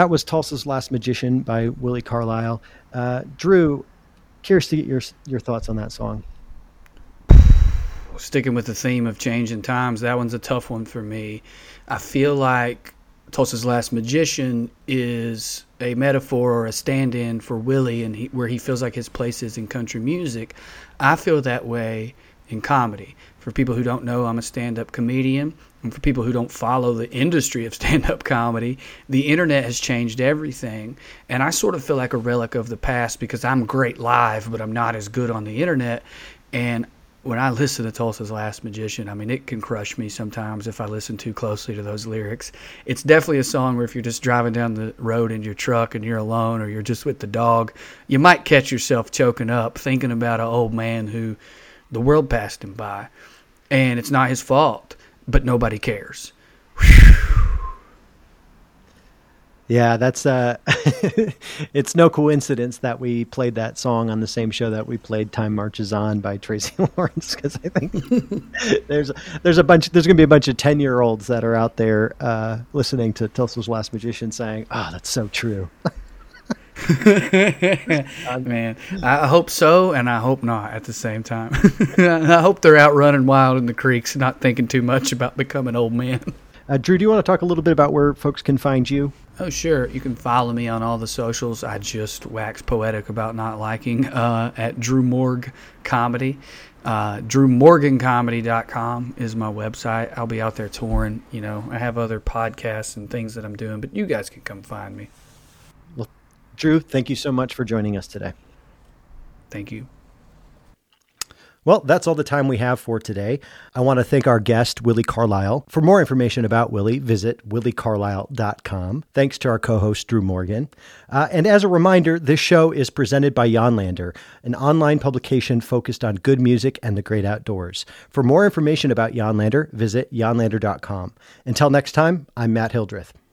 That was Tulsa's Last Magician by Willi Carlisle. Uh, Drew, curious to get your your thoughts on that song. Sticking with the theme of changing times, that one's a tough one for me. I feel like Tulsa's Last Magician is a metaphor or a stand-in for Willi, and he, where he feels like his place is in country music. I feel that way in comedy. For people who don't know, I'm a stand-up comedian, and for people who don't follow the industry of stand-up comedy, the internet has changed everything, and I sort of feel like a relic of the past because I'm great live, but I'm not as good on the internet, and when I listen to Tulsa's Last Magician, I mean, it can crush me sometimes if I listen too closely to those lyrics. It's definitely a song where if you're just driving down the road in your truck and you're alone or you're just with the dog, you might catch yourself choking up thinking about an old man who the world passed him by. And it's not his fault, but nobody cares. Yeah, that's uh it's no coincidence that we played that song on the same show that we played Time Marches On by Tracy Lawrence cuz I think there's there's a bunch there's to be a bunch of 10-year-olds that are out there uh listening to Tulsa's Last Magician saying, "Oh, that's so true." Man, I hope so, and I hope not at the same time. I hope they're out running wild in the creeks, not thinking too much about becoming old men. Uh, Drew, do you want to talk a little bit about where folks can find you? Oh, sure. You can follow me on all the socials. I just wax poetic about not liking uh, at Drew Morg Comedy. Uh, DrewMorganComedy.com is my website. I'll be out there touring. You know, I have other podcasts and things that I'm doing, but you guys can come find me. Drew, thank you so much for joining us today. Thank you. Well, that's all the time we have for today. I want to thank our guest, Willi Carlisle. For more information about Willi, visit willicarlisle.com. Thanks to our co host, Drew Morgan. Uh, and as a reminder, this show is presented by Jonlander, an online publication focused on good music and the great outdoors. For more information about Jonlander, visit jonlander.com. Until next time, I'm Matt Hildreth.